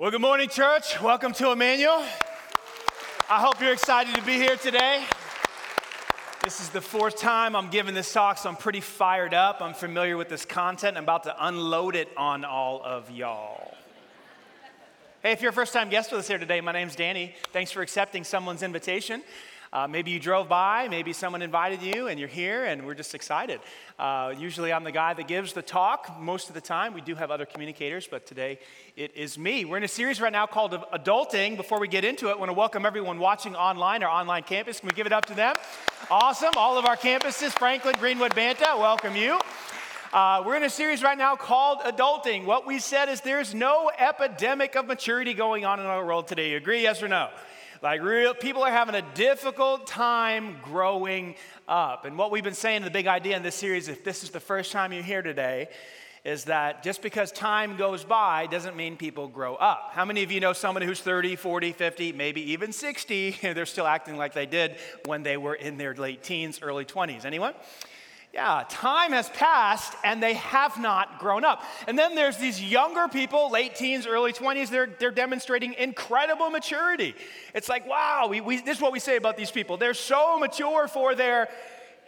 Well, good morning, church. Welcome to Emmanuel. I hope you're excited to be here today. This is the fourth time I'm giving this talk, so I'm pretty fired up. I'm familiar with this content. I'm about to unload it on all of y'all. Hey, if you're a first time guest with us here today, my name's Danny. Thanks for accepting someone's invitation. Uh, maybe you drove by, maybe someone invited you, and you're here, and we're just excited. Uh, usually, I'm the guy that gives the talk most of the time. We do have other communicators, but today it is me. We're in a series right now called Adulting. Before we get into it, I want to welcome everyone watching online, our online campus. Can we give it up to them? Awesome. All of our campuses, Franklin, Greenwood, Banta, welcome you. Uh, we're in a series right now called Adulting. What we said is there's no epidemic of maturity going on in our world today. You agree, yes or no? Like, real people are having a difficult time growing up. And what we've been saying, the big idea in this series, if this is the first time you're here today, is that just because time goes by doesn't mean people grow up. How many of you know somebody who's 30, 40, 50, maybe even 60, they're still acting like they did when they were in their late teens, early 20s? Anyone? Yeah, time has passed and they have not grown up. And then there's these younger people, late teens, early 20s, they're, they're demonstrating incredible maturity. It's like, wow, we, we, this is what we say about these people. They're so mature for their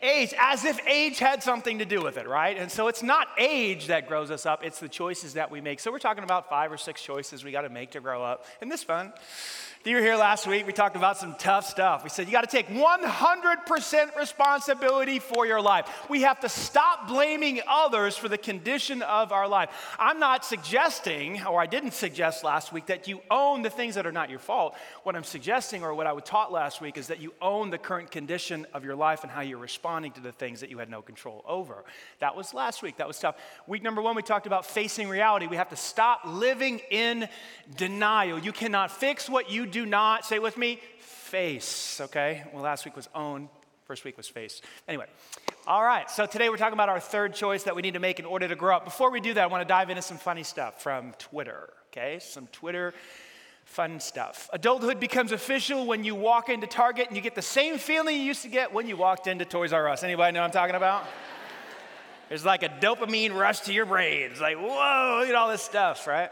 age, as if age had something to do with it, right? And so it's not age that grows us up, it's the choices that we make. So we're talking about five or six choices we got to make to grow up. Isn't this fun? You were here last week, we talked about some tough stuff. We said you got to take 100% responsibility for your life. We have to stop blaming others for the condition of our life. I'm not suggesting, or I didn't suggest last week, that you own the things that are not your fault. What I'm suggesting, or what I was taught last week, is that you own the current condition of your life and how you're responding to the things that you had no control over. That was last week. That was tough. Week number one, we talked about facing reality. We have to stop living in denial. You cannot fix what you do not, say with me, face, okay? Well, last week was own, first week was face. Anyway, all right, so today we're talking about our third choice that we need to make in order to grow up. Before we do that, I want to dive into some funny stuff from Twitter, okay? Some Twitter fun stuff. Adulthood becomes official when you walk into Target and you get the same feeling you used to get when you walked into Toys R Us. Anybody know what I'm talking about? There's like a dopamine rush to your brain. It's like, whoa, look at all this stuff, right?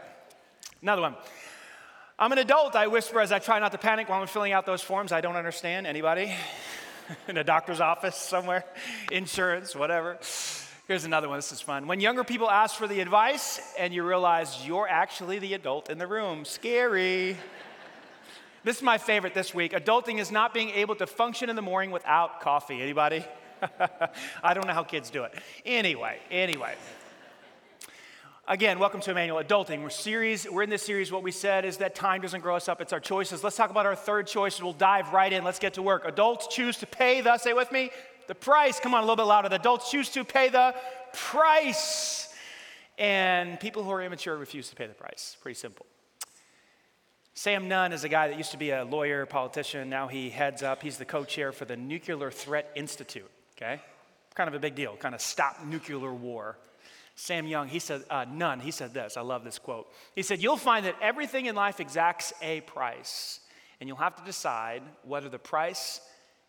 Another one. I'm an adult, I whisper as I try not to panic while I'm filling out those forms. I don't understand. Anybody? In a doctor's office somewhere? Insurance, whatever. Here's another one. This is fun. When younger people ask for the advice and you realize you're actually the adult in the room. Scary. this is my favorite this week. Adulting is not being able to function in the morning without coffee. Anybody? I don't know how kids do it. Anyway, anyway. Again, welcome to Emmanuel Adulting. We're series. We're in this series. What we said is that time doesn't grow us up; it's our choices. Let's talk about our third choice, we'll dive right in. Let's get to work. Adults choose to pay the. Say with me, the price. Come on, a little bit louder. The adults choose to pay the price, and people who are immature refuse to pay the price. Pretty simple. Sam Nunn is a guy that used to be a lawyer, politician. Now he heads up. He's the co-chair for the Nuclear Threat Institute. Okay, kind of a big deal. Kind of stop nuclear war. Sam Young, he said, uh, Nunn, he said this. I love this quote. He said, You'll find that everything in life exacts a price, and you'll have to decide whether the price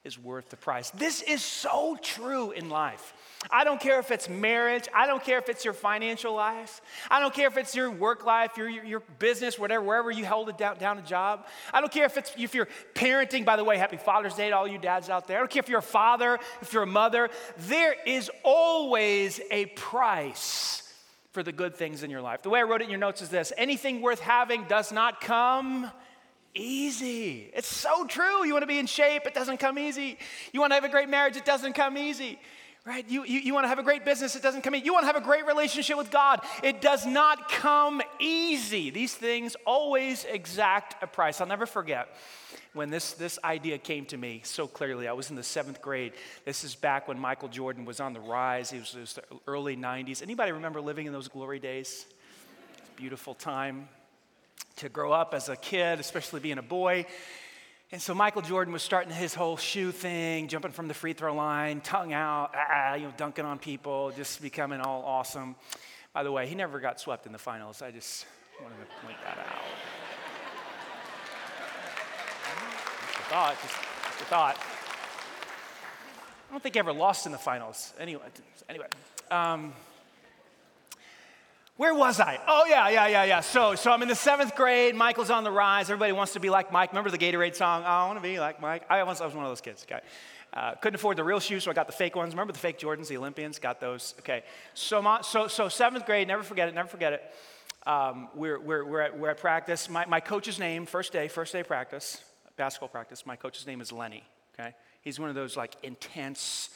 is worth the price. This is so true in life. I don't care if it's marriage. I don't care if it's your financial life. I don't care if it's your work life, your, your, your business, whatever, wherever you hold it down, down a job. I don't care if it's if you're parenting. By the way, happy Father's Day to all you dads out there. I don't care if you're a father, if you're a mother. There is always a price for the good things in your life. The way I wrote it in your notes is this anything worth having does not come easy. It's so true. You want to be in shape, it doesn't come easy. You want to have a great marriage, it doesn't come easy. Right? You, you, you want to have a great business, it doesn't come easy. You want to have a great relationship with God, it does not come easy. These things always exact a price. I'll never forget when this, this idea came to me so clearly. I was in the seventh grade. This is back when Michael Jordan was on the rise. It was, it was the early 90s. Anybody remember living in those glory days? Beautiful time to grow up as a kid, especially being a boy. And so Michael Jordan was starting his whole shoe thing, jumping from the free throw line, tongue out, ah, you know, dunking on people, just becoming all awesome. By the way, he never got swept in the finals. I just wanted to point that out. Just a thought, just, just a thought. I don't think he ever lost in the finals. Anyway, anyway. Um, where was I? Oh yeah, yeah, yeah, yeah. So, so I'm in the seventh grade. Michael's on the rise. Everybody wants to be like Mike. Remember the Gatorade song? I want to be like Mike. I was, I was one of those kids. Okay. Uh, couldn't afford the real shoes, so I got the fake ones. Remember the fake Jordans, the Olympians? Got those. Okay. So, my, so, so seventh grade. Never forget it. Never forget it. Um, we're, we're, we're, at, we're at practice. My, my coach's name, first day, first day practice, basketball practice. My coach's name is Lenny. Okay. He's one of those like intense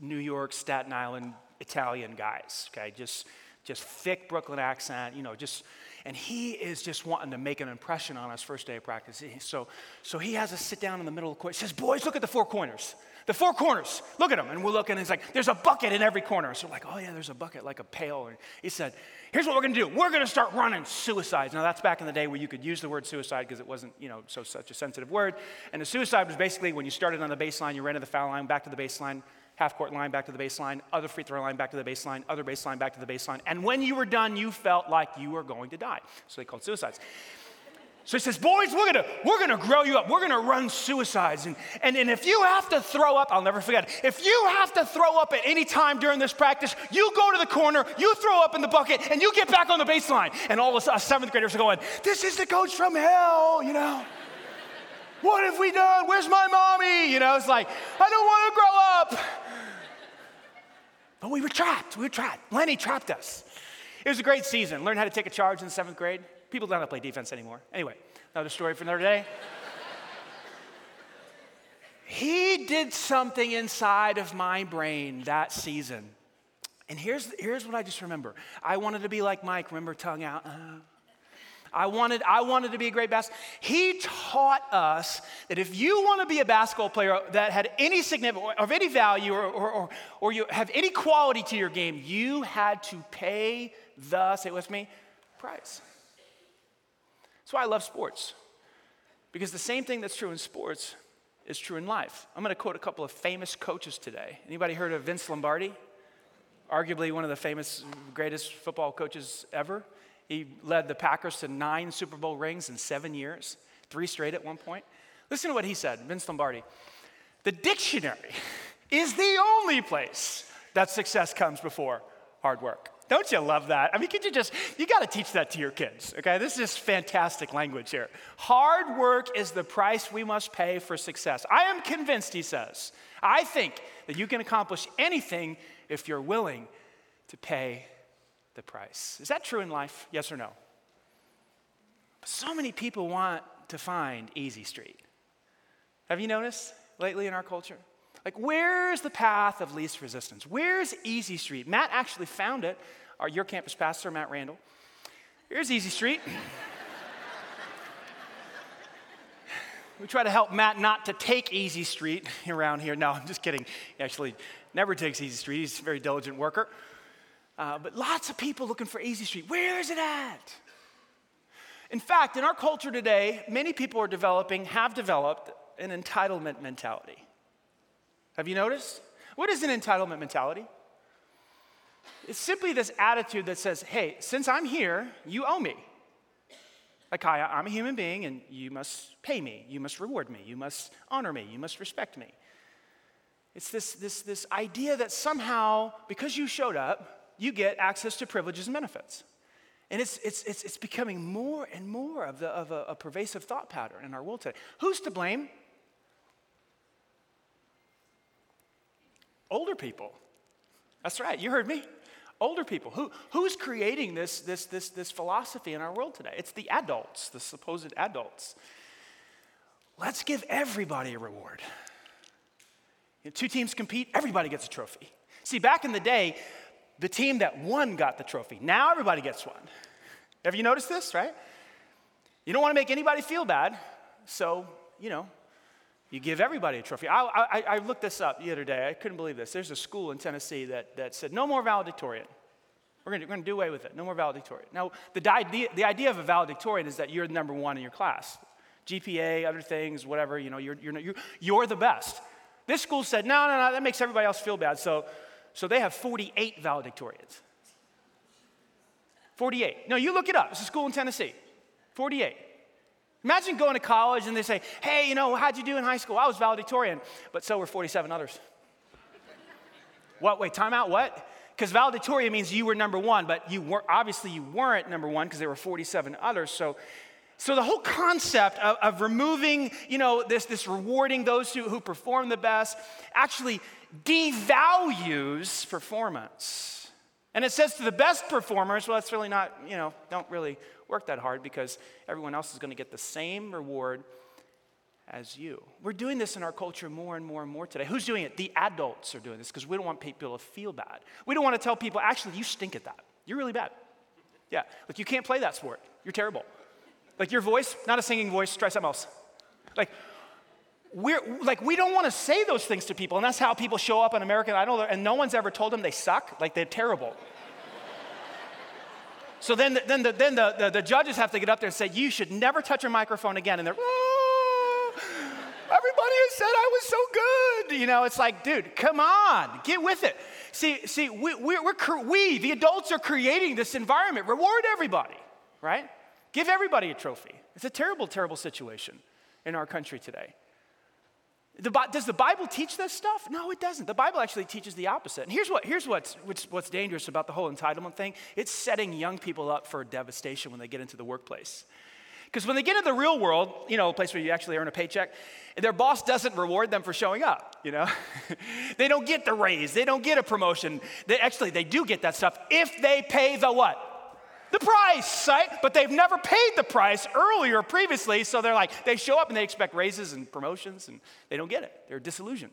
New York, Staten Island Italian guys. Okay. Just just thick Brooklyn accent, you know, just, and he is just wanting to make an impression on us first day of practice. So, so he has us sit down in the middle of the court. He says, boys, look at the four corners. The four corners, look at them. And we're looking, and he's like, there's a bucket in every corner. So we're like, oh yeah, there's a bucket, like a pail. And he said, here's what we're gonna do. We're gonna start running suicides. Now that's back in the day where you could use the word suicide because it wasn't, you know, so such a sensitive word. And the suicide was basically when you started on the baseline, you ran to the foul line, back to the baseline, half court line back to the baseline, other free throw line back to the baseline, other baseline back to the baseline. And when you were done, you felt like you were going to die. So they called suicides. So he says, Boys, we're gonna, we're gonna grow you up. We're gonna run suicides. And, and, and if you have to throw up, I'll never forget. If you have to throw up at any time during this practice, you go to the corner, you throw up in the bucket, and you get back on the baseline. And all the uh, seventh graders are going, This is the coach from hell, you know? what have we done? Where's my mommy? You know, it's like, I don't wanna grow up. But we were trapped. We were trapped. Lenny trapped us. It was a great season. Learned how to take a charge in seventh grade. People don't play defense anymore. Anyway, another story for another day. he did something inside of my brain that season. And here's, here's what I just remember. I wanted to be like Mike, remember tongue out. Uh, I wanted, I wanted to be a great basketball. He taught us that if you want to be a basketball player that had any significance, of any value, or, or, or, or you have any quality to your game, you had to pay the, say it with me, price. That's why I love sports. Because the same thing that's true in sports is true in life. I'm going to quote a couple of famous coaches today. Anybody heard of Vince Lombardi? Arguably one of the famous, greatest football coaches ever. He led the Packers to nine Super Bowl rings in seven years, three straight at one point. Listen to what he said, Vince Lombardi. The dictionary is the only place that success comes before hard work. Don't you love that? I mean, could you just, you got to teach that to your kids, okay? This is fantastic language here. Hard work is the price we must pay for success. I am convinced, he says. I think that you can accomplish anything if you're willing to pay the price. Is that true in life? Yes or no? So many people want to find easy street. Have you noticed lately in our culture? Like, where's the path of least resistance? Where's Easy Street? Matt actually found it, our, your campus pastor, Matt Randall. Here's Easy Street. we try to help Matt not to take Easy Street around here. No, I'm just kidding. He actually never takes Easy Street. He's a very diligent worker. Uh, but lots of people looking for Easy Street. Where is it at? In fact, in our culture today, many people are developing, have developed an entitlement mentality. Have you noticed? What is an entitlement mentality? It's simply this attitude that says, hey, since I'm here, you owe me. Hi, I'm a human being and you must pay me, you must reward me, you must honor me, you must respect me. It's this, this, this idea that somehow, because you showed up, you get access to privileges and benefits. And it's, it's, it's, it's becoming more and more of, the, of a, a pervasive thought pattern in our world today. Who's to blame? Older people. That's right, you heard me. Older people. Who, who's creating this, this, this, this philosophy in our world today? It's the adults, the supposed adults. Let's give everybody a reward. You know, two teams compete, everybody gets a trophy. See, back in the day, the team that won got the trophy. Now everybody gets one. Have you noticed this, right? You don't want to make anybody feel bad, so, you know, you give everybody a trophy. I, I, I, looked this up the other day. I couldn't believe this. There's a school in Tennessee that, that said, no more valedictorian. We're going to do away with it. No more valedictorian. Now, the idea, the idea of a valedictorian is that you're the number one in your class. GPA, other things, whatever, you know, you're, you're, you're, you're the best. This school said, no, no, no, that makes everybody else feel bad. So so they have 48 valedictorians. 48. No, you look it up. It's a school in Tennessee. 48. Imagine going to college and they say, hey, you know, how'd you do in high school? I was valedictorian, but so were 47 others. what? Wait, time out, what? Because valedictorian means you were number one, but you weren't, obviously you weren't number one because there were 47 others. So, so the whole concept of, of removing, you know, this, this rewarding those who, who perform the best actually devalues performance. And it says to the best performers, well, that's really not, you know, don't really work that hard because everyone else is going to get the same reward as you. We're doing this in our culture more and more and more today. Who's doing it? The adults are doing this because we don't want people to feel bad. We don't want to tell people, actually, you stink at that. You're really bad. Yeah, like you can't play that sport. You're terrible. Like your voice, not a singing voice, try something else. Like, we're like we don't want to say those things to people, and that's how people show up on American Idol, and no one's ever told them they suck, like they're terrible. so then, then, the, then the, the, the, judges have to get up there and say, You should never touch a microphone again. And they're, ah, Everybody has said I was so good. You know, it's like, dude, come on, get with it. See, see, we, we, we, the adults, are creating this environment. Reward everybody, right? Give everybody a trophy. It's a terrible, terrible situation in our country today. The, does the Bible teach this stuff? No, it doesn't. The Bible actually teaches the opposite. And here's, what, here's what's, what's, what's dangerous about the whole entitlement thing it's setting young people up for devastation when they get into the workplace. Because when they get into the real world, you know, a place where you actually earn a paycheck, their boss doesn't reward them for showing up, you know? they don't get the raise, they don't get a promotion. They actually they do get that stuff if they pay the what? The price, right? But they've never paid the price earlier previously, so they're like, they show up and they expect raises and promotions and they don't get it. They're disillusioned.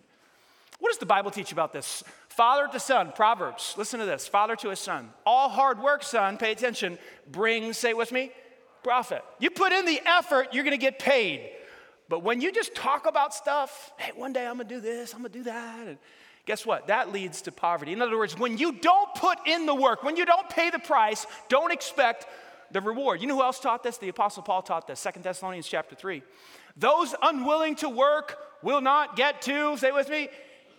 What does the Bible teach about this? Father to son, Proverbs, listen to this. Father to his son. All hard work, son, pay attention, brings, say with me, profit. You put in the effort, you're gonna get paid. But when you just talk about stuff, hey, one day I'm gonna do this, I'm gonna do that, and guess what? That leads to poverty. In other words, when you don't put in the work, when you don't pay the price, don't expect the reward. You know who else taught this? The Apostle Paul taught this, Second Thessalonians chapter 3. Those unwilling to work will not get to, say with me,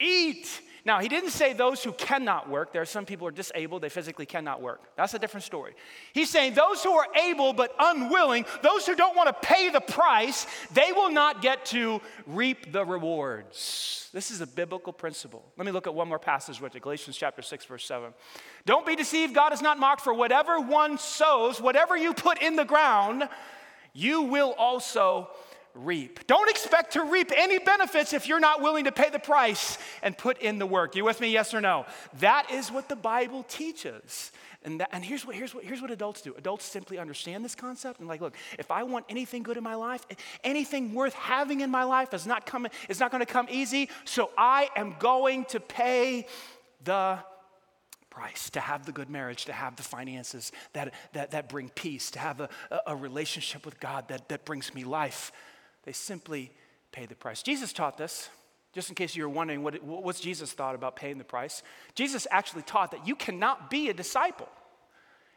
eat. Now, he didn't say those who cannot work. There are some people who are disabled, they physically cannot work. That's a different story. He's saying those who are able but unwilling, those who don't want to pay the price, they will not get to reap the rewards. This is a biblical principle. Let me look at one more passage with it Galatians chapter 6, verse 7. Don't be deceived, God is not mocked, for whatever one sows, whatever you put in the ground, you will also reap. Don't expect to reap any benefits if you're not willing to pay the price and put in the work. You with me, yes or no? That is what the Bible teaches. And, that, and here's, what, here's, what, here's what adults do adults simply understand this concept and, like, look, if I want anything good in my life, anything worth having in my life is not, coming, is not going to come easy, so I am going to pay the price to have the good marriage, to have the finances that, that, that bring peace, to have a, a relationship with God that, that brings me life. They simply pay the price. Jesus taught this. Just in case you were wondering what, what's Jesus thought about paying the price, Jesus actually taught that you cannot be a disciple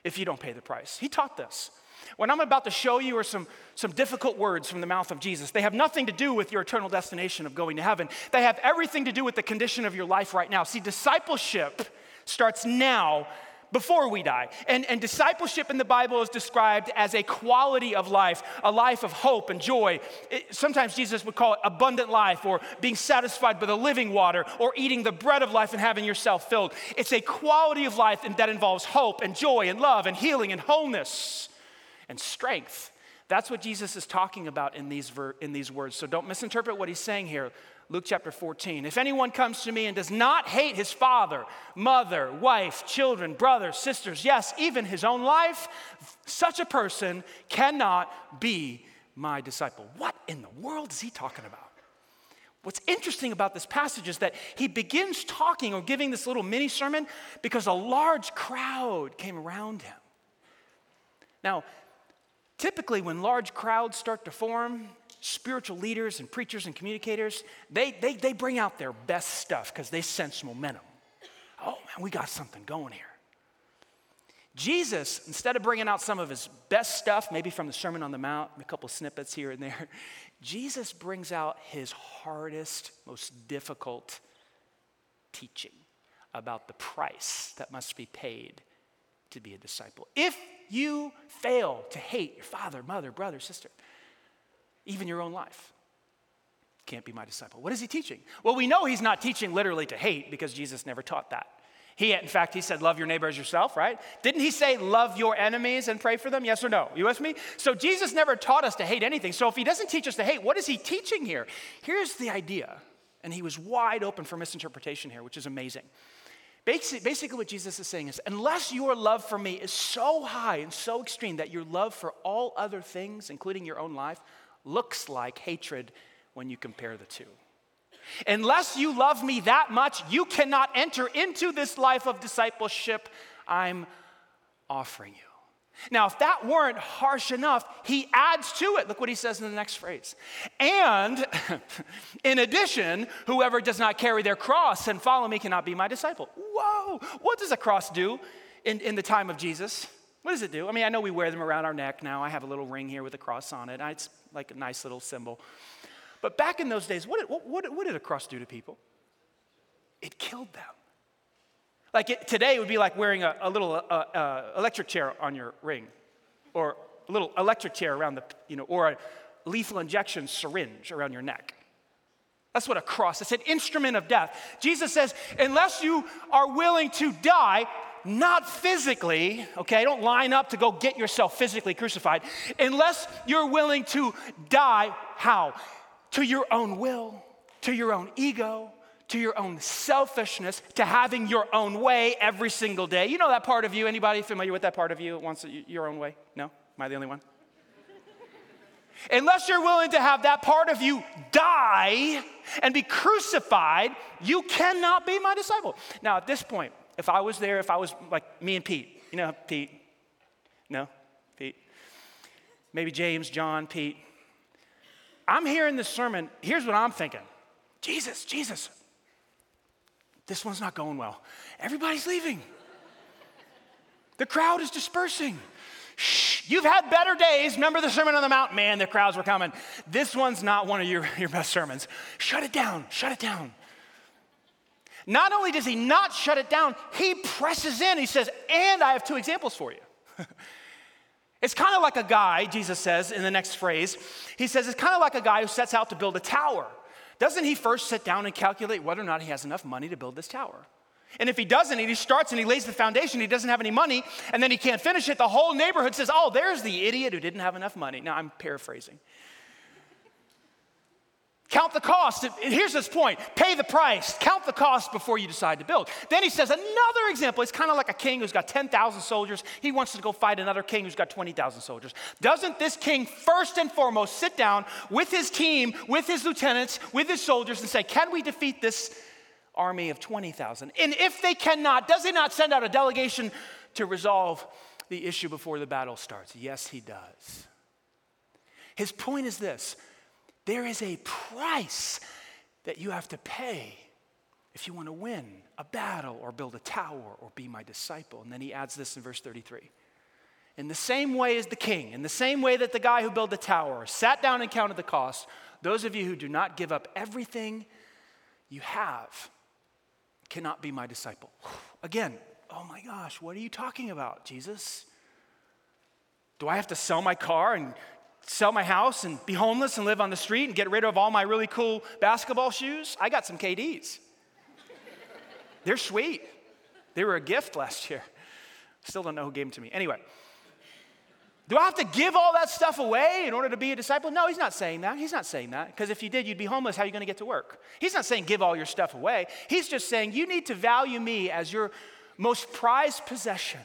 if you don't pay the price. He taught this. What I'm about to show you are some, some difficult words from the mouth of Jesus. They have nothing to do with your eternal destination of going to heaven, they have everything to do with the condition of your life right now. See, discipleship starts now before we die. And, and discipleship in the Bible is described as a quality of life, a life of hope and joy. It, sometimes Jesus would call it abundant life or being satisfied by the living water or eating the bread of life and having yourself filled. It's a quality of life that involves hope and joy and love and healing and wholeness and strength. That's what Jesus is talking about in these, ver- in these words. So don't misinterpret what he's saying here. Luke chapter 14. If anyone comes to me and does not hate his father, mother, wife, children, brothers, sisters, yes, even his own life, such a person cannot be my disciple. What in the world is he talking about? What's interesting about this passage is that he begins talking or giving this little mini sermon because a large crowd came around him. Now, typically when large crowds start to form, spiritual leaders and preachers and communicators, they, they, they bring out their best stuff because they sense momentum. Oh man, we got something going here. Jesus, instead of bringing out some of his best stuff, maybe from the Sermon on the Mount, a couple snippets here and there, Jesus brings out his hardest, most difficult teaching about the price that must be paid to be a disciple. If you fail to hate your father, mother, brother, sister, even your own life. Can't be my disciple. What is he teaching? Well, we know he's not teaching literally to hate because Jesus never taught that. He, in fact, he said, Love your neighbor as yourself, right? Didn't he say, Love your enemies and pray for them? Yes or no? You with me? So Jesus never taught us to hate anything. So if he doesn't teach us to hate, what is he teaching here? Here's the idea. And he was wide open for misinterpretation here, which is amazing. Basically, what Jesus is saying is unless your love for me is so high and so extreme that your love for all other things, including your own life, looks like hatred when you compare the two. Unless you love me that much, you cannot enter into this life of discipleship I'm offering you. Now, if that weren't harsh enough, he adds to it. Look what he says in the next phrase. And in addition, whoever does not carry their cross and follow me cannot be my disciple. Whoa, what does a cross do in, in the time of Jesus? What does it do? I mean, I know we wear them around our neck now. I have a little ring here with a cross on it. It's like a nice little symbol. But back in those days, what did, what, what, what did a cross do to people? It killed them. Like it, today, it would be like wearing a, a little uh, uh, electric chair on your ring, or a little electric chair around the, you know, or a lethal injection syringe around your neck. That's what a cross. It's an instrument of death. Jesus says, unless you are willing to die, not physically, okay, don't line up to go get yourself physically crucified, unless you're willing to die, how? To your own will, to your own ego, to your own selfishness, to having your own way every single day. You know that part of you? Anybody familiar with that part of you that wants your own way? No? Am I the only one? Unless you're willing to have that part of you die and be crucified, you cannot be my disciple. Now, at this point, if I was there, if I was like me and Pete, you know, Pete, no, Pete, maybe James, John, Pete, I'm hearing this sermon. Here's what I'm thinking Jesus, Jesus, this one's not going well. Everybody's leaving. The crowd is dispersing. Shh, you've had better days. Remember the Sermon on the Mount? Man, the crowds were coming. This one's not one of your, your best sermons. Shut it down, shut it down. Not only does he not shut it down, he presses in. He says, And I have two examples for you. it's kind of like a guy, Jesus says in the next phrase, he says, It's kind of like a guy who sets out to build a tower. Doesn't he first sit down and calculate whether or not he has enough money to build this tower? And if he doesn't, he starts and he lays the foundation, he doesn't have any money, and then he can't finish it, the whole neighborhood says, Oh, there's the idiot who didn't have enough money. Now, I'm paraphrasing. Count the cost. Here's his point pay the price. Count the cost before you decide to build. Then he says another example. It's kind of like a king who's got 10,000 soldiers. He wants to go fight another king who's got 20,000 soldiers. Doesn't this king, first and foremost, sit down with his team, with his lieutenants, with his soldiers, and say, Can we defeat this army of 20,000? And if they cannot, does he not send out a delegation to resolve the issue before the battle starts? Yes, he does. His point is this there is a price that you have to pay if you want to win a battle or build a tower or be my disciple. And then he adds this in verse 33. In the same way as the king, in the same way that the guy who built the tower sat down and counted the cost, those of you who do not give up everything you have cannot be my disciple. Again, oh my gosh, what are you talking about, Jesus? Do I have to sell my car and sell my house and be homeless and live on the street and get rid of all my really cool basketball shoes? I got some KDs. They're sweet. They were a gift last year. Still don't know who gave them to me. Anyway, do I have to give all that stuff away in order to be a disciple? No, he's not saying that. He's not saying that. Because if you did, you'd be homeless. How are you going to get to work? He's not saying give all your stuff away. He's just saying you need to value me as your most prized possession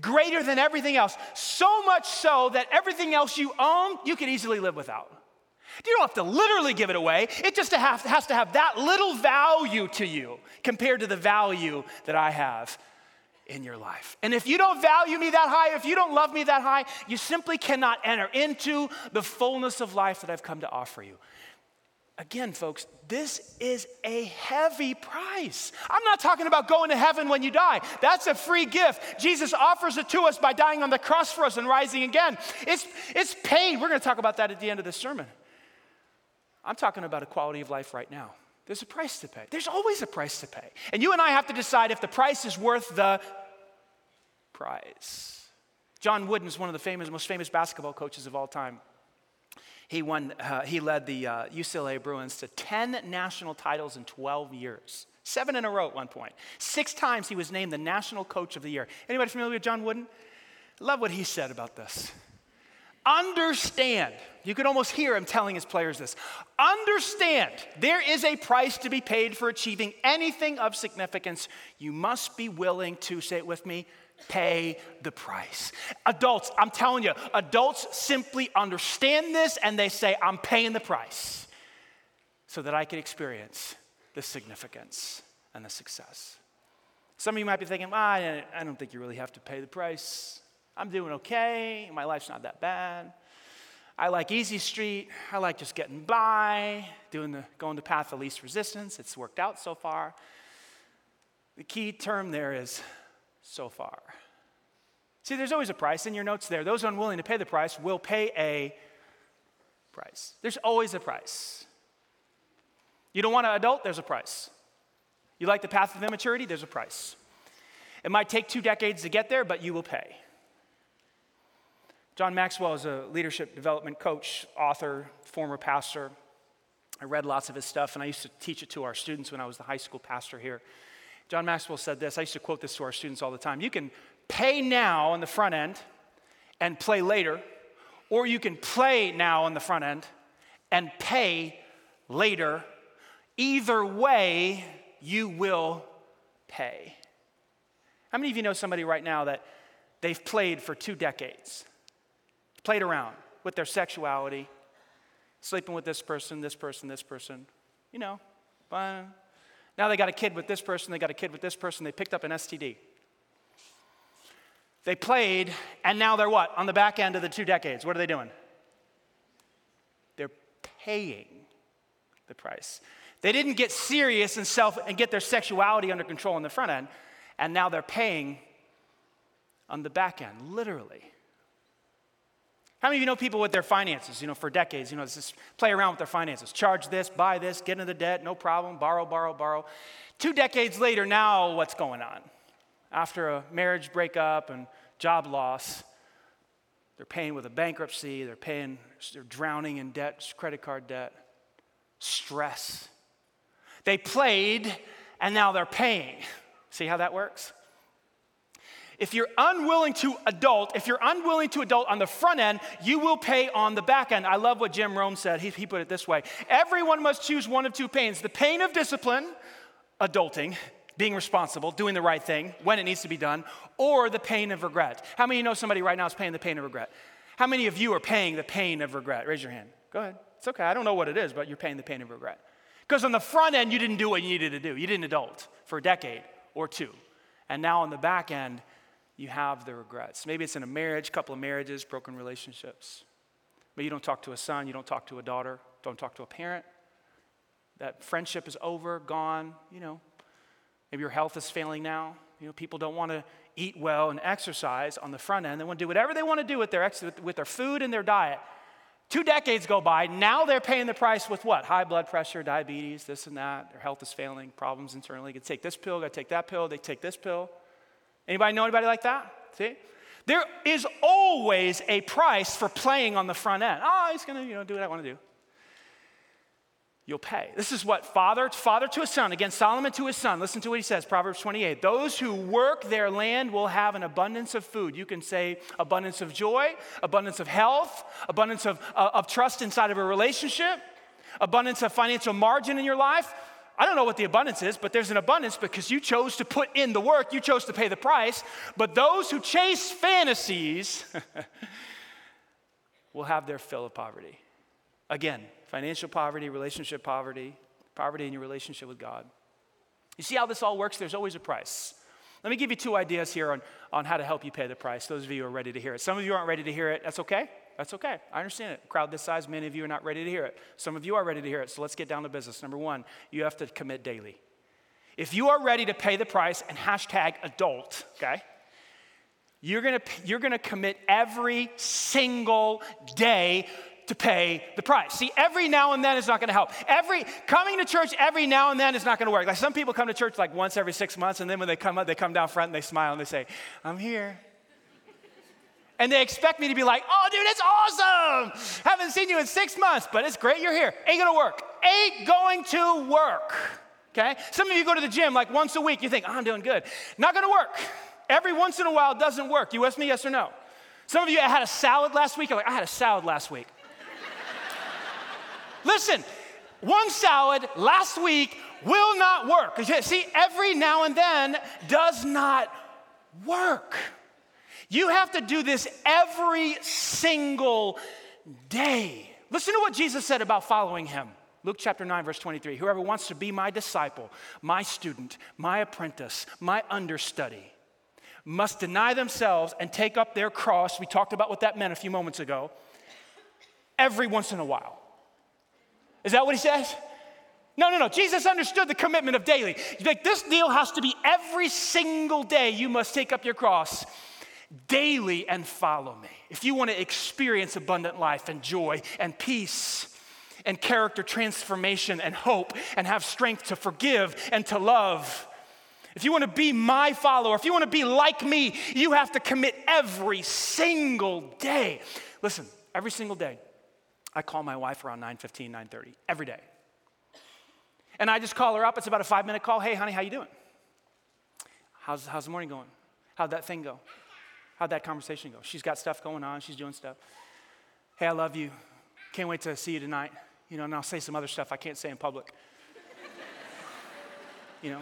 greater than everything else. So much so that everything else you own, you can easily live without. You don't have to literally give it away. It just has to have that little value to you compared to the value that I have in your life. And if you don't value me that high, if you don't love me that high, you simply cannot enter into the fullness of life that I've come to offer you. Again, folks, this is a heavy price. I'm not talking about going to heaven when you die. That's a free gift. Jesus offers it to us by dying on the cross for us and rising again. It's, it's paid. We're going to talk about that at the end of the sermon. I'm talking about a quality of life right now. There's a price to pay. There's always a price to pay. And you and I have to decide if the price is worth the price. John Wooden is one of the famous, most famous basketball coaches of all time. He, won, uh, he led the uh, UCLA Bruins to 10 national titles in 12 years. Seven in a row at one point. Six times he was named the National Coach of the Year. Anybody familiar with John Wooden? Love what he said about this. Understand, you could almost hear him telling his players this. Understand, there is a price to be paid for achieving anything of significance. You must be willing to, say it with me, pay the price. Adults, I'm telling you, adults simply understand this and they say, I'm paying the price so that I can experience the significance and the success. Some of you might be thinking, well, I don't think you really have to pay the price. I'm doing okay. My life's not that bad. I like easy street. I like just getting by, doing the, going the path of least resistance. It's worked out so far. The key term there is so far. See, there's always a price in your notes there. Those unwilling to pay the price will pay a price. There's always a price. You don't want to adult, there's a price. You like the path of immaturity, there's a price. It might take two decades to get there, but you will pay. John Maxwell is a leadership development coach, author, former pastor. I read lots of his stuff, and I used to teach it to our students when I was the high school pastor here. John Maxwell said this. I used to quote this to our students all the time. You can pay now on the front end and play later, or you can play now on the front end and pay later. Either way, you will pay. How many of you know somebody right now that they've played for two decades? played around with their sexuality, sleeping with this person, this person, this person, you know. Now they got a kid with this person, they got a kid with this person, they picked up an STD. They played, and now they're what? On the back end of the two decades. What are they doing? They're paying the price. They didn't get serious and self and get their sexuality under control on the front end, and now they're paying on the back end, literally. How many of you know people with their finances, you know, for decades, you know, just play around with their finances, charge this, buy this, get into the debt, no problem, borrow, borrow, borrow. Two decades later, now what's going on? After a marriage breakup and job loss, they're paying with a bankruptcy, they're paying, they're drowning in debt, credit card debt, stress. They played and now they're paying. See how that works? If you're unwilling to adult, if you're unwilling to adult on the front end, you will pay on the back end. I love what Jim Rohn said. He, he put it this way Everyone must choose one of two pains the pain of discipline, adulting, being responsible, doing the right thing when it needs to be done, or the pain of regret. How many of you know somebody right now is paying the pain of regret? How many of you are paying the pain of regret? Raise your hand. Go ahead. It's okay. I don't know what it is, but you're paying the pain of regret. Because on the front end, you didn't do what you needed to do. You didn't adult for a decade or two. And now on the back end, you have the regrets. Maybe it's in a marriage, couple of marriages, broken relationships. But you don't talk to a son, you don't talk to a daughter, don't talk to a parent. That friendship is over, gone, you know. Maybe your health is failing now. You know, people don't want to eat well and exercise on the front end. They want to do whatever they want to do with their, ex- with their food and their diet. Two decades go by. Now they're paying the price with what? High blood pressure, diabetes, this and that. Their health is failing, problems internally. They take this pill, got to take that pill, they take this pill. Anybody know anybody like that? See? There is always a price for playing on the front end. Oh, he's to, you know, do what I want to do. You'll pay. This is what father, father to a son, again, Solomon to his son. Listen to what he says, Proverbs 28. Those who work their land will have an abundance of food. You can say abundance of joy, abundance of health, abundance of, uh, of trust inside of a relationship, abundance of financial margin in your life. I don't know what the abundance is, but there's an abundance because you chose to put in the work, you chose to pay the price. But those who chase fantasies will have their fill of poverty. Again, financial poverty, relationship poverty, poverty in your relationship with God. You see how this all works? There's always a price. Let me give you two ideas here on, on how to help you pay the price. Those of you who are ready to hear it. Some of you aren't ready to hear it. That's okay. That's okay. I understand it. Crowd this size, many of you are not ready to hear it. Some of you are ready to hear it. So let's get down to business. Number one, you have to commit daily. If you are ready to pay the price and hashtag adult, okay, you're gonna, you're gonna commit every single day to pay the price. See, every now and then is not gonna help. Every coming to church every now and then is not gonna work. Like some people come to church like once every six months, and then when they come up, they come down front and they smile and they say, I'm here and they expect me to be like, oh, dude, it's awesome. Haven't seen you in six months, but it's great you're here. Ain't gonna work. Ain't going to work. Okay? Some of you go to the gym like once a week, you think, oh, I'm doing good. Not gonna work. Every once in a while doesn't work. You with me, yes or no? Some of you had a salad last week. You're like, I had a salad last week. Listen, one salad last week will not work. See, every now and then does not work. You have to do this every single day. Listen to what Jesus said about following him. Luke chapter 9, verse 23. Whoever wants to be my disciple, my student, my apprentice, my understudy, must deny themselves and take up their cross. We talked about what that meant a few moments ago. Every once in a while. Is that what he says? No, no, no. Jesus understood the commitment of daily. Like this deal has to be every single day you must take up your cross daily and follow me. If you want to experience abundant life and joy and peace and character transformation and hope and have strength to forgive and to love, if you want to be my follower, if you want to be like me, you have to commit every single day. Listen, every single day, I call my wife around 9:15, 9:30, every day. And I just call her up. It's about a five minute call. Hey, honey, how you doing? How's, how's the morning going? How'd that thing go? How'd that conversation go? She's got stuff going on. She's doing stuff. Hey, I love you. Can't wait to see you tonight. You know, and I'll say some other stuff I can't say in public. you know,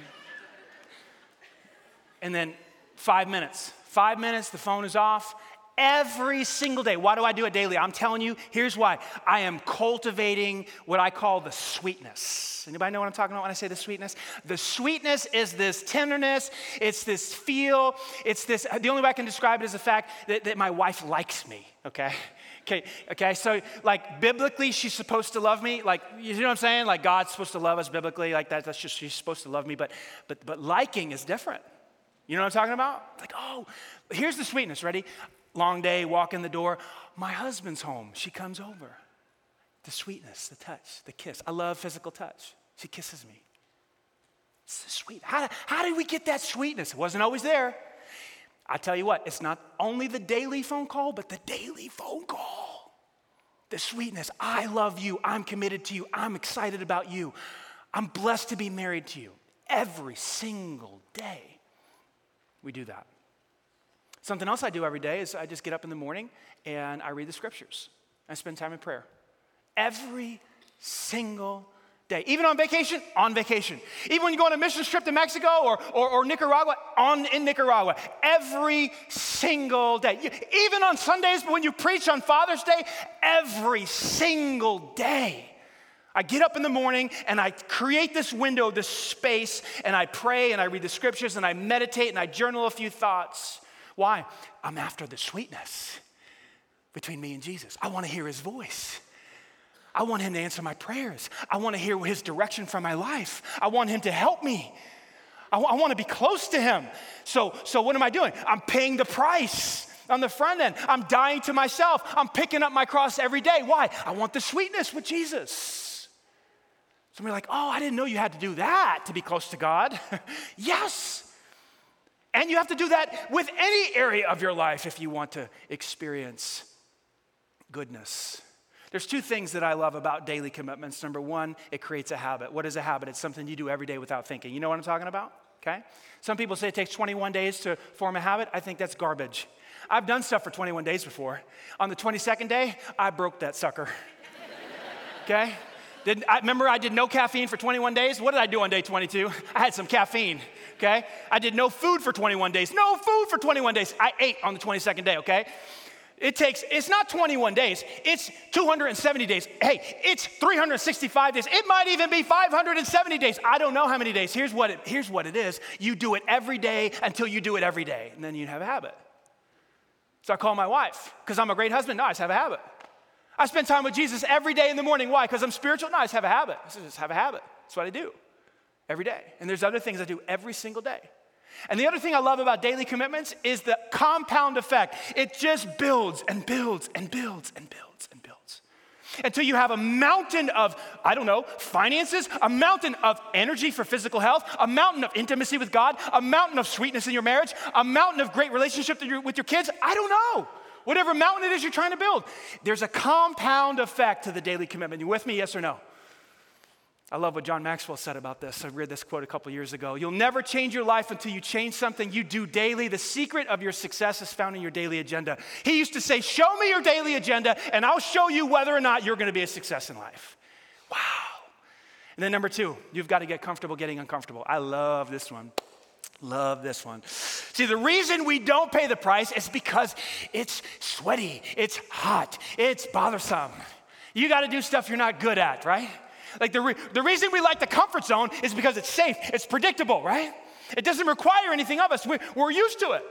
and then five minutes. Five minutes, the phone is off. Every single day. Why do I do it daily? I'm telling you, here's why. I am cultivating what I call the sweetness. Anybody know what I'm talking about when I say the sweetness? The sweetness is this tenderness, it's this feel, it's this, the only way I can describe it is the fact that, that my wife likes me, okay? Okay, okay, so like biblically, she's supposed to love me. Like, you know what I'm saying? Like God's supposed to love us biblically, like that, that's just she's supposed to love me, but but but liking is different. You know what I'm talking about? Like, oh, here's the sweetness. Ready? Long day, walk in the door. My husband's home. She comes over. The sweetness, the touch, the kiss. I love physical touch. She kisses me. It's sweet. How, how did we get that sweetness? It wasn't always there. I tell you what, it's not only the daily phone call, but the daily phone call. The sweetness. I love you. I'm committed to you. I'm excited about you. I'm blessed to be married to you every single day. We do that. Something else I do every day is I just get up in the morning and I read the scriptures. I spend time in prayer. Every single day. Even on vacation, on vacation. Even when you go on a mission trip to Mexico or, or, or Nicaragua, on in Nicaragua. Every single day. Even on Sundays when you preach on Father's Day, every single day. I get up in the morning and I create this window, this space, and I pray and I read the scriptures and I meditate and I journal a few thoughts. Why? I'm after the sweetness between me and Jesus. I want to hear his voice. I want him to answer my prayers. I want to hear his direction for my life. I want him to help me. I, w- I want to be close to him. So, so what am I doing? I'm paying the price on the front end. I'm dying to myself. I'm picking up my cross every day. Why? I want the sweetness with Jesus. Somebody like, oh, I didn't know you had to do that to be close to God. yes. And you have to do that with any area of your life if you want to experience goodness. There's two things that I love about daily commitments. Number one, it creates a habit. What is a habit? It's something you do every day without thinking. You know what I'm talking about? Okay? Some people say it takes 21 days to form a habit. I think that's garbage. I've done stuff for 21 days before. On the 22nd day, I broke that sucker. okay? Did, I, remember, I did no caffeine for 21 days. What did I do on day 22? I had some caffeine, okay? I did no food for 21 days. No food for 21 days. I ate on the 22nd day, okay? It takes, it's not 21 days, it's 270 days. Hey, it's 365 days. It might even be 570 days. I don't know how many days. Here's what it, here's what it is you do it every day until you do it every day, and then you have a habit. So I call my wife because I'm a great husband. No, I just have a habit. I spend time with Jesus every day in the morning. Why? Because I'm spiritual? No, I just have a habit. I just have a habit. That's what I do every day. And there's other things I do every single day. And the other thing I love about daily commitments is the compound effect. It just builds and builds and builds and builds and builds. Until you have a mountain of, I don't know, finances, a mountain of energy for physical health, a mountain of intimacy with God, a mountain of sweetness in your marriage, a mountain of great relationship with your kids. I don't know whatever mountain it is you're trying to build. There's a compound effect to the daily commitment. You with me, yes or no? I love what John Maxwell said about this. I read this quote a couple years ago. You'll never change your life until you change something you do daily. The secret of your success is found in your daily agenda. He used to say, Show me your daily agenda, and I'll show you whether or not you're going to be a success in life. Wow. And then, number two, you've got to get comfortable getting uncomfortable. I love this one. Love this one. See, the reason we don't pay the price is because it's sweaty, it's hot, it's bothersome. You got to do stuff you're not good at, right? Like the, re- the reason we like the comfort zone is because it's safe, it's predictable, right? It doesn't require anything of us. We're, we're used to it.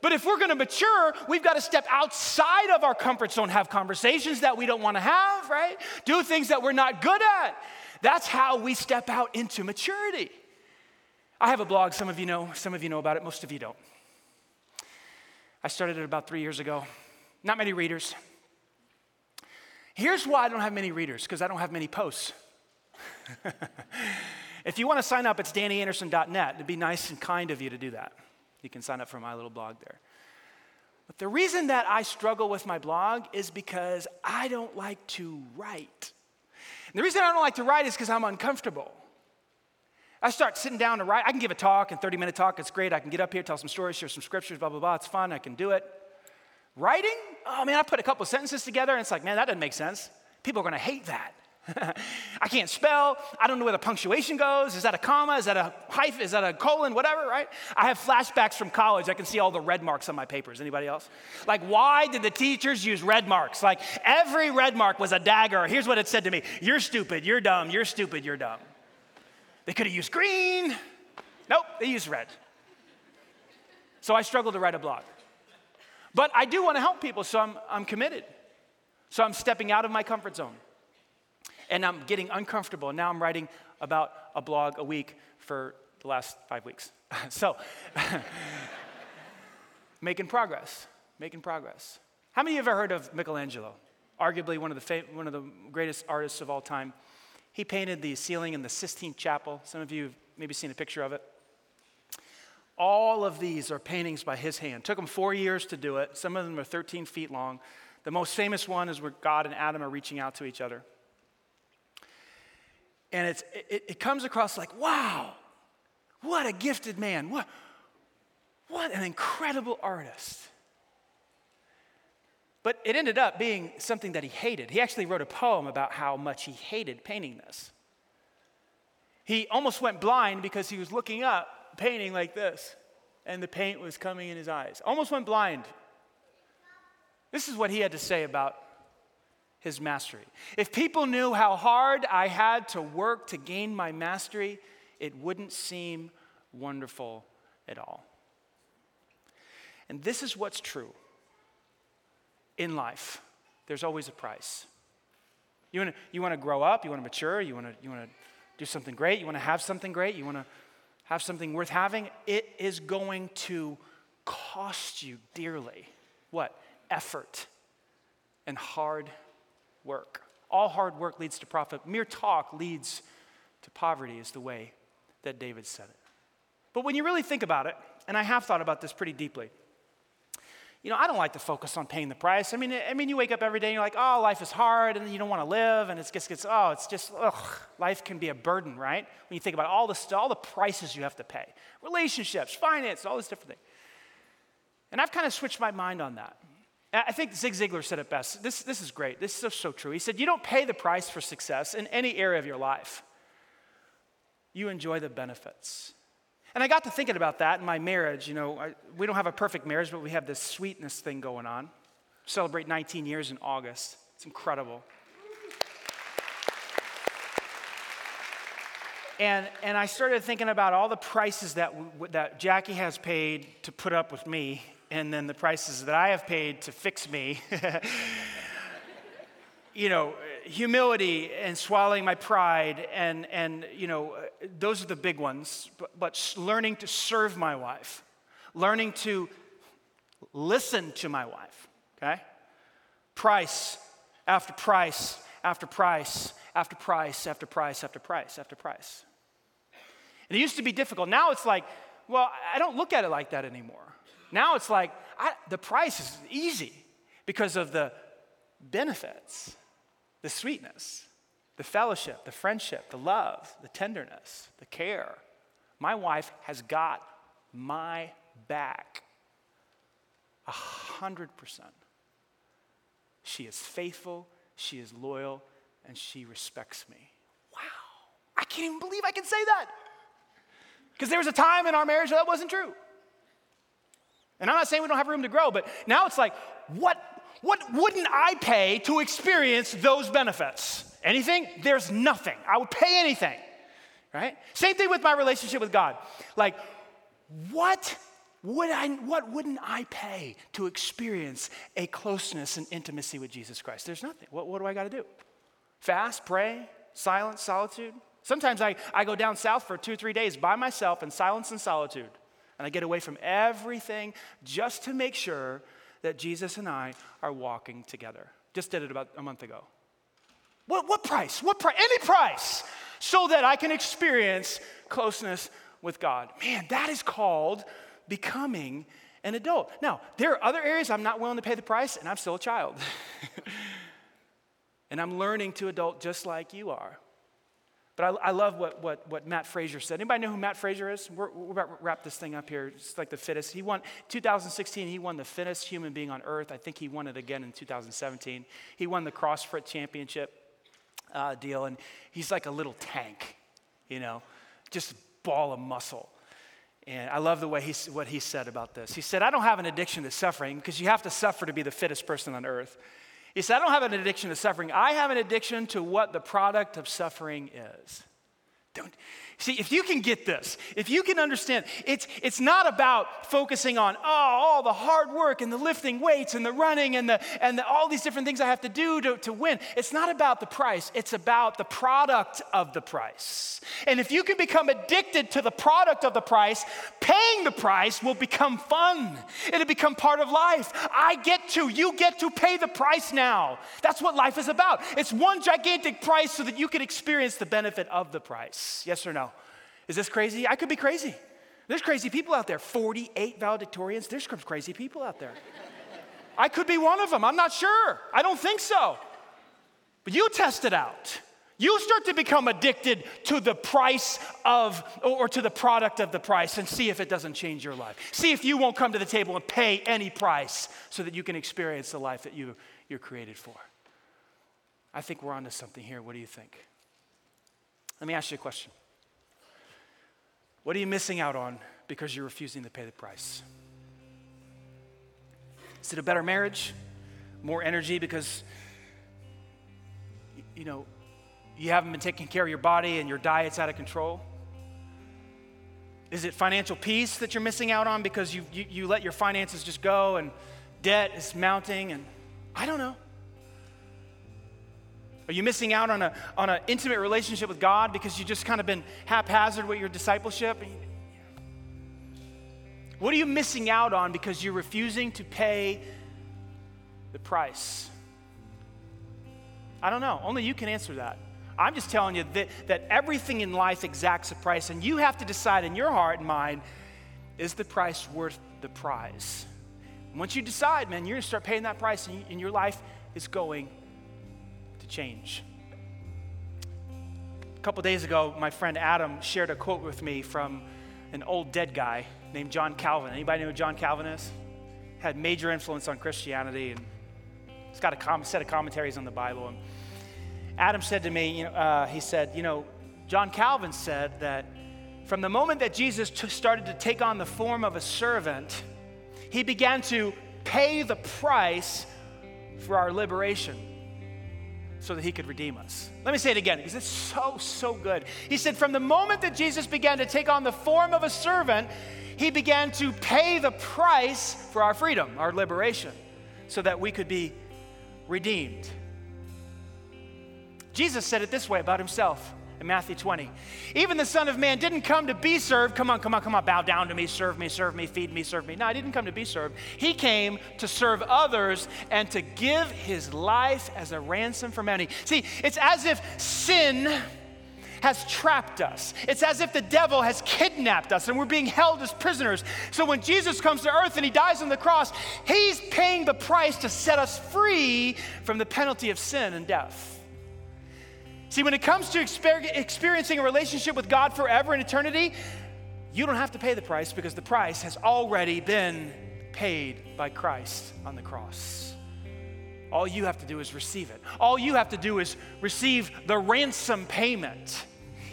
But if we're gonna mature, we've got to step outside of our comfort zone, have conversations that we don't wanna have, right? Do things that we're not good at. That's how we step out into maturity. I have a blog, some of you know, some of you know about it, most of you don't. I started it about three years ago. Not many readers. Here's why I don't have many readers, because I don't have many posts. if you want to sign up, it's dannyanderson.net. It'd be nice and kind of you to do that. You can sign up for my little blog there. But the reason that I struggle with my blog is because I don't like to write. And the reason I don't like to write is because I'm uncomfortable. I start sitting down to write. I can give a talk, a 30 minute talk. It's great. I can get up here, tell some stories, share some scriptures, blah, blah, blah. It's fun. I can do it. Writing? Oh, man, I put a couple sentences together and it's like, man, that doesn't make sense. People are going to hate that. I can't spell. I don't know where the punctuation goes. Is that a comma? Is that a hyphen? Is that a colon? Whatever, right? I have flashbacks from college. I can see all the red marks on my papers. Anybody else? Like, why did the teachers use red marks? Like, every red mark was a dagger. Here's what it said to me You're stupid. You're dumb. You're stupid. You're dumb. They could have used green. Nope, they used red. So I struggle to write a blog. But I do want to help people, so I'm, I'm committed. So I'm stepping out of my comfort zone and I'm getting uncomfortable. And now I'm writing about a blog a week for the last five weeks. so, making progress, making progress. How many of you have ever heard of Michelangelo? Arguably one of the, fam- one of the greatest artists of all time. He painted the ceiling in the Sistine Chapel. Some of you have maybe seen a picture of it. All of these are paintings by his hand. It took him four years to do it. Some of them are 13 feet long. The most famous one is where God and Adam are reaching out to each other. And it's, it, it comes across like, wow, what a gifted man. What, what an incredible artist. But it ended up being something that he hated. He actually wrote a poem about how much he hated painting this. He almost went blind because he was looking up, painting like this, and the paint was coming in his eyes. Almost went blind. This is what he had to say about his mastery. If people knew how hard I had to work to gain my mastery, it wouldn't seem wonderful at all. And this is what's true in life there's always a price. You wanna, you wanna grow up, you wanna mature, you wanna, you wanna do something great, you wanna have something great, you wanna have something worth having, it is going to cost you dearly. What? Effort and hard work. All hard work leads to profit. Mere talk leads to poverty, is the way that David said it. But when you really think about it, and I have thought about this pretty deeply, you know, I don't like to focus on paying the price. I mean, I mean, you wake up every day and you're like, oh, life is hard, and you don't want to live, and it just gets, oh, it's just, ugh, life can be a burden, right? When you think about all the all the prices you have to pay, relationships, finance, all this different thing. And I've kind of switched my mind on that. I think Zig Ziglar said it best. This, this is great. This is so, so true. He said, You don't pay the price for success in any area of your life, you enjoy the benefits. And I got to thinking about that in my marriage. You know, I, we don't have a perfect marriage, but we have this sweetness thing going on. Celebrate 19 years in August. It's incredible. And, and I started thinking about all the prices that, that Jackie has paid to put up with me and then the prices that I have paid to fix me. you know, humility and swallowing my pride, and, and you know, those are the big ones. But, but learning to serve my wife, learning to listen to my wife, okay? Price after price after price after price after price after price after price. And it used to be difficult. Now it's like, well, I don't look at it like that anymore. Now it's like I, the price is easy because of the benefits, the sweetness. the fellowship, the friendship, the love, the tenderness, the care. My wife has got my back a hundred percent. She is faithful, she is loyal, and she respects me. Wow. I can't even believe I can say that. Because there was a time in our marriage that wasn't true. And I'm not saying we don't have room to grow, but now it's like, what, what wouldn't I pay to experience those benefits? Anything? There's nothing. I would pay anything, right? Same thing with my relationship with God. Like, what would I, what wouldn't I pay to experience a closeness and intimacy with Jesus Christ? There's nothing. What, what do I got to do? Fast, pray, silence, solitude? Sometimes I, I go down south for two or three days by myself in silence and solitude. And I get away from everything just to make sure that Jesus and I are walking together. Just did it about a month ago. What, what price? What price? Any price, so that I can experience closeness with God. Man, that is called becoming an adult. Now, there are other areas I'm not willing to pay the price, and I'm still a child. and I'm learning to adult just like you are. But I, I, love what, what, what Matt Fraser said. Anybody know who Matt Fraser is? We're, we're about to wrap this thing up here. It's like the fittest. He won 2016. He won the fittest human being on earth. I think he won it again in 2017. He won the CrossFit Championship uh, deal, and he's like a little tank, you know, just ball of muscle. And I love the way he, what he said about this. He said, I don't have an addiction to suffering because you have to suffer to be the fittest person on earth. He said, I don't have an addiction to suffering. I have an addiction to what the product of suffering is. Don't, See, if you can get this, if you can understand, it's, it's not about focusing on, oh, all the hard work and the lifting weights and the running and, the, and the, all these different things I have to do to, to win. It's not about the price, it's about the product of the price. And if you can become addicted to the product of the price, paying the price will become fun. It'll become part of life. I get to, you get to pay the price now. That's what life is about. It's one gigantic price so that you can experience the benefit of the price. Yes or no? Is this crazy? I could be crazy. There's crazy people out there. 48 valedictorians. There's crazy people out there. I could be one of them. I'm not sure. I don't think so. But you test it out. You start to become addicted to the price of, or to the product of the price, and see if it doesn't change your life. See if you won't come to the table and pay any price so that you can experience the life that you, you're created for. I think we're onto something here. What do you think? Let me ask you a question. What are you missing out on because you're refusing to pay the price? Is it a better marriage? More energy because, you know, you haven't been taking care of your body and your diet's out of control? Is it financial peace that you're missing out on because you, you, you let your finances just go and debt is mounting? And I don't know. Are you missing out on, a, on an intimate relationship with God because you've just kind of been haphazard with your discipleship? What are you missing out on because you're refusing to pay the price? I don't know. Only you can answer that. I'm just telling you that, that everything in life exacts a price, and you have to decide in your heart and mind is the price worth the prize? once you decide, man, you're going to start paying that price, and, you, and your life is going change. A couple days ago, my friend Adam shared a quote with me from an old dead guy named John Calvin. Anybody know who John Calvin is? Had major influence on Christianity and he's got a com- set of commentaries on the Bible. And Adam said to me, you know, uh, he said, you know, John Calvin said that from the moment that Jesus t- started to take on the form of a servant, he began to pay the price for our liberation so that he could redeem us. Let me say it again because it's so, so good. He said, From the moment that Jesus began to take on the form of a servant, he began to pay the price for our freedom, our liberation, so that we could be redeemed. Jesus said it this way about himself in Matthew 20. Even the Son of Man didn't come to be served. Come on, come on, come on, bow down to me, serve me, serve me, feed me, serve me. No, he didn't come to be served. He came to serve others and to give his life as a ransom for many. See, it's as if sin has trapped us. It's as if the devil has kidnapped us and we're being held as prisoners. So when Jesus comes to earth and he dies on the cross, he's paying the price to set us free from the penalty of sin and death. See, when it comes to exper- experiencing a relationship with God forever in eternity, you don't have to pay the price because the price has already been paid by Christ on the cross. All you have to do is receive it. All you have to do is receive the ransom payment.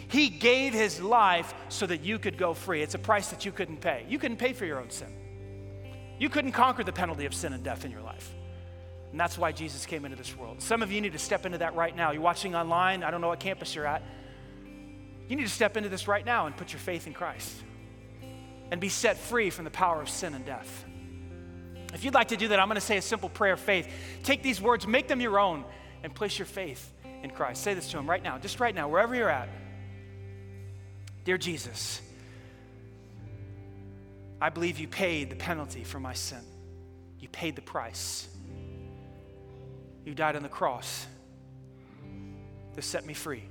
He gave his life so that you could go free. It's a price that you couldn't pay. You couldn't pay for your own sin. You couldn't conquer the penalty of sin and death in your life. And that's why Jesus came into this world. Some of you need to step into that right now. You're watching online, I don't know what campus you're at. You need to step into this right now and put your faith in Christ and be set free from the power of sin and death. If you'd like to do that, I'm going to say a simple prayer of faith. Take these words, make them your own, and place your faith in Christ. Say this to Him right now, just right now, wherever you're at. Dear Jesus, I believe you paid the penalty for my sin. You paid the price. You died on the cross to set me free.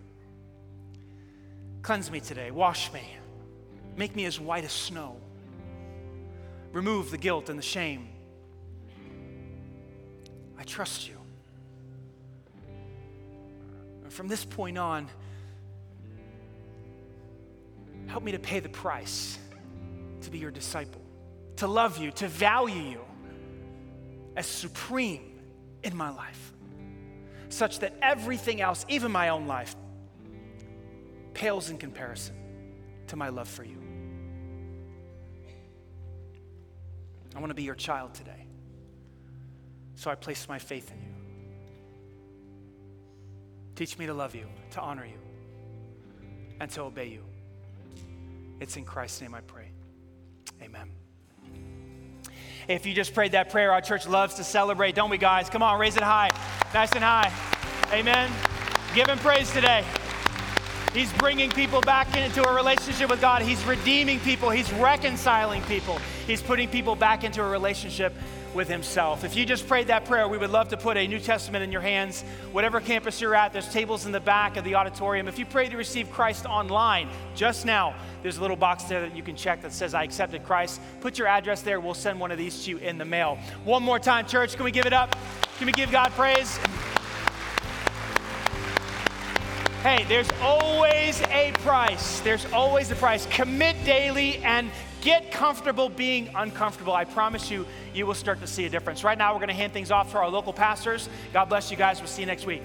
Cleanse me today, wash me, make me as white as snow. Remove the guilt and the shame. I trust you. From this point on, help me to pay the price to be your disciple, to love you, to value you as supreme in my life, such that everything else, even my own life, pales in comparison to my love for you. I want to be your child today. So I place my faith in you. Teach me to love you, to honor you, and to obey you. It's in Christ's name I pray. Amen. If you just prayed that prayer, our church loves to celebrate, don't we, guys? Come on, raise it high, nice and high. Amen. Give him praise today. He's bringing people back into a relationship with God. He's redeeming people. He's reconciling people. He's putting people back into a relationship with Himself. If you just prayed that prayer, we would love to put a New Testament in your hands. Whatever campus you're at, there's tables in the back of the auditorium. If you prayed to receive Christ online just now, there's a little box there that you can check that says, I accepted Christ. Put your address there. We'll send one of these to you in the mail. One more time, church. Can we give it up? Can we give God praise? Hey, there's always a price. There's always a price. Commit daily and get comfortable being uncomfortable. I promise you, you will start to see a difference. Right now, we're going to hand things off to our local pastors. God bless you guys. We'll see you next week.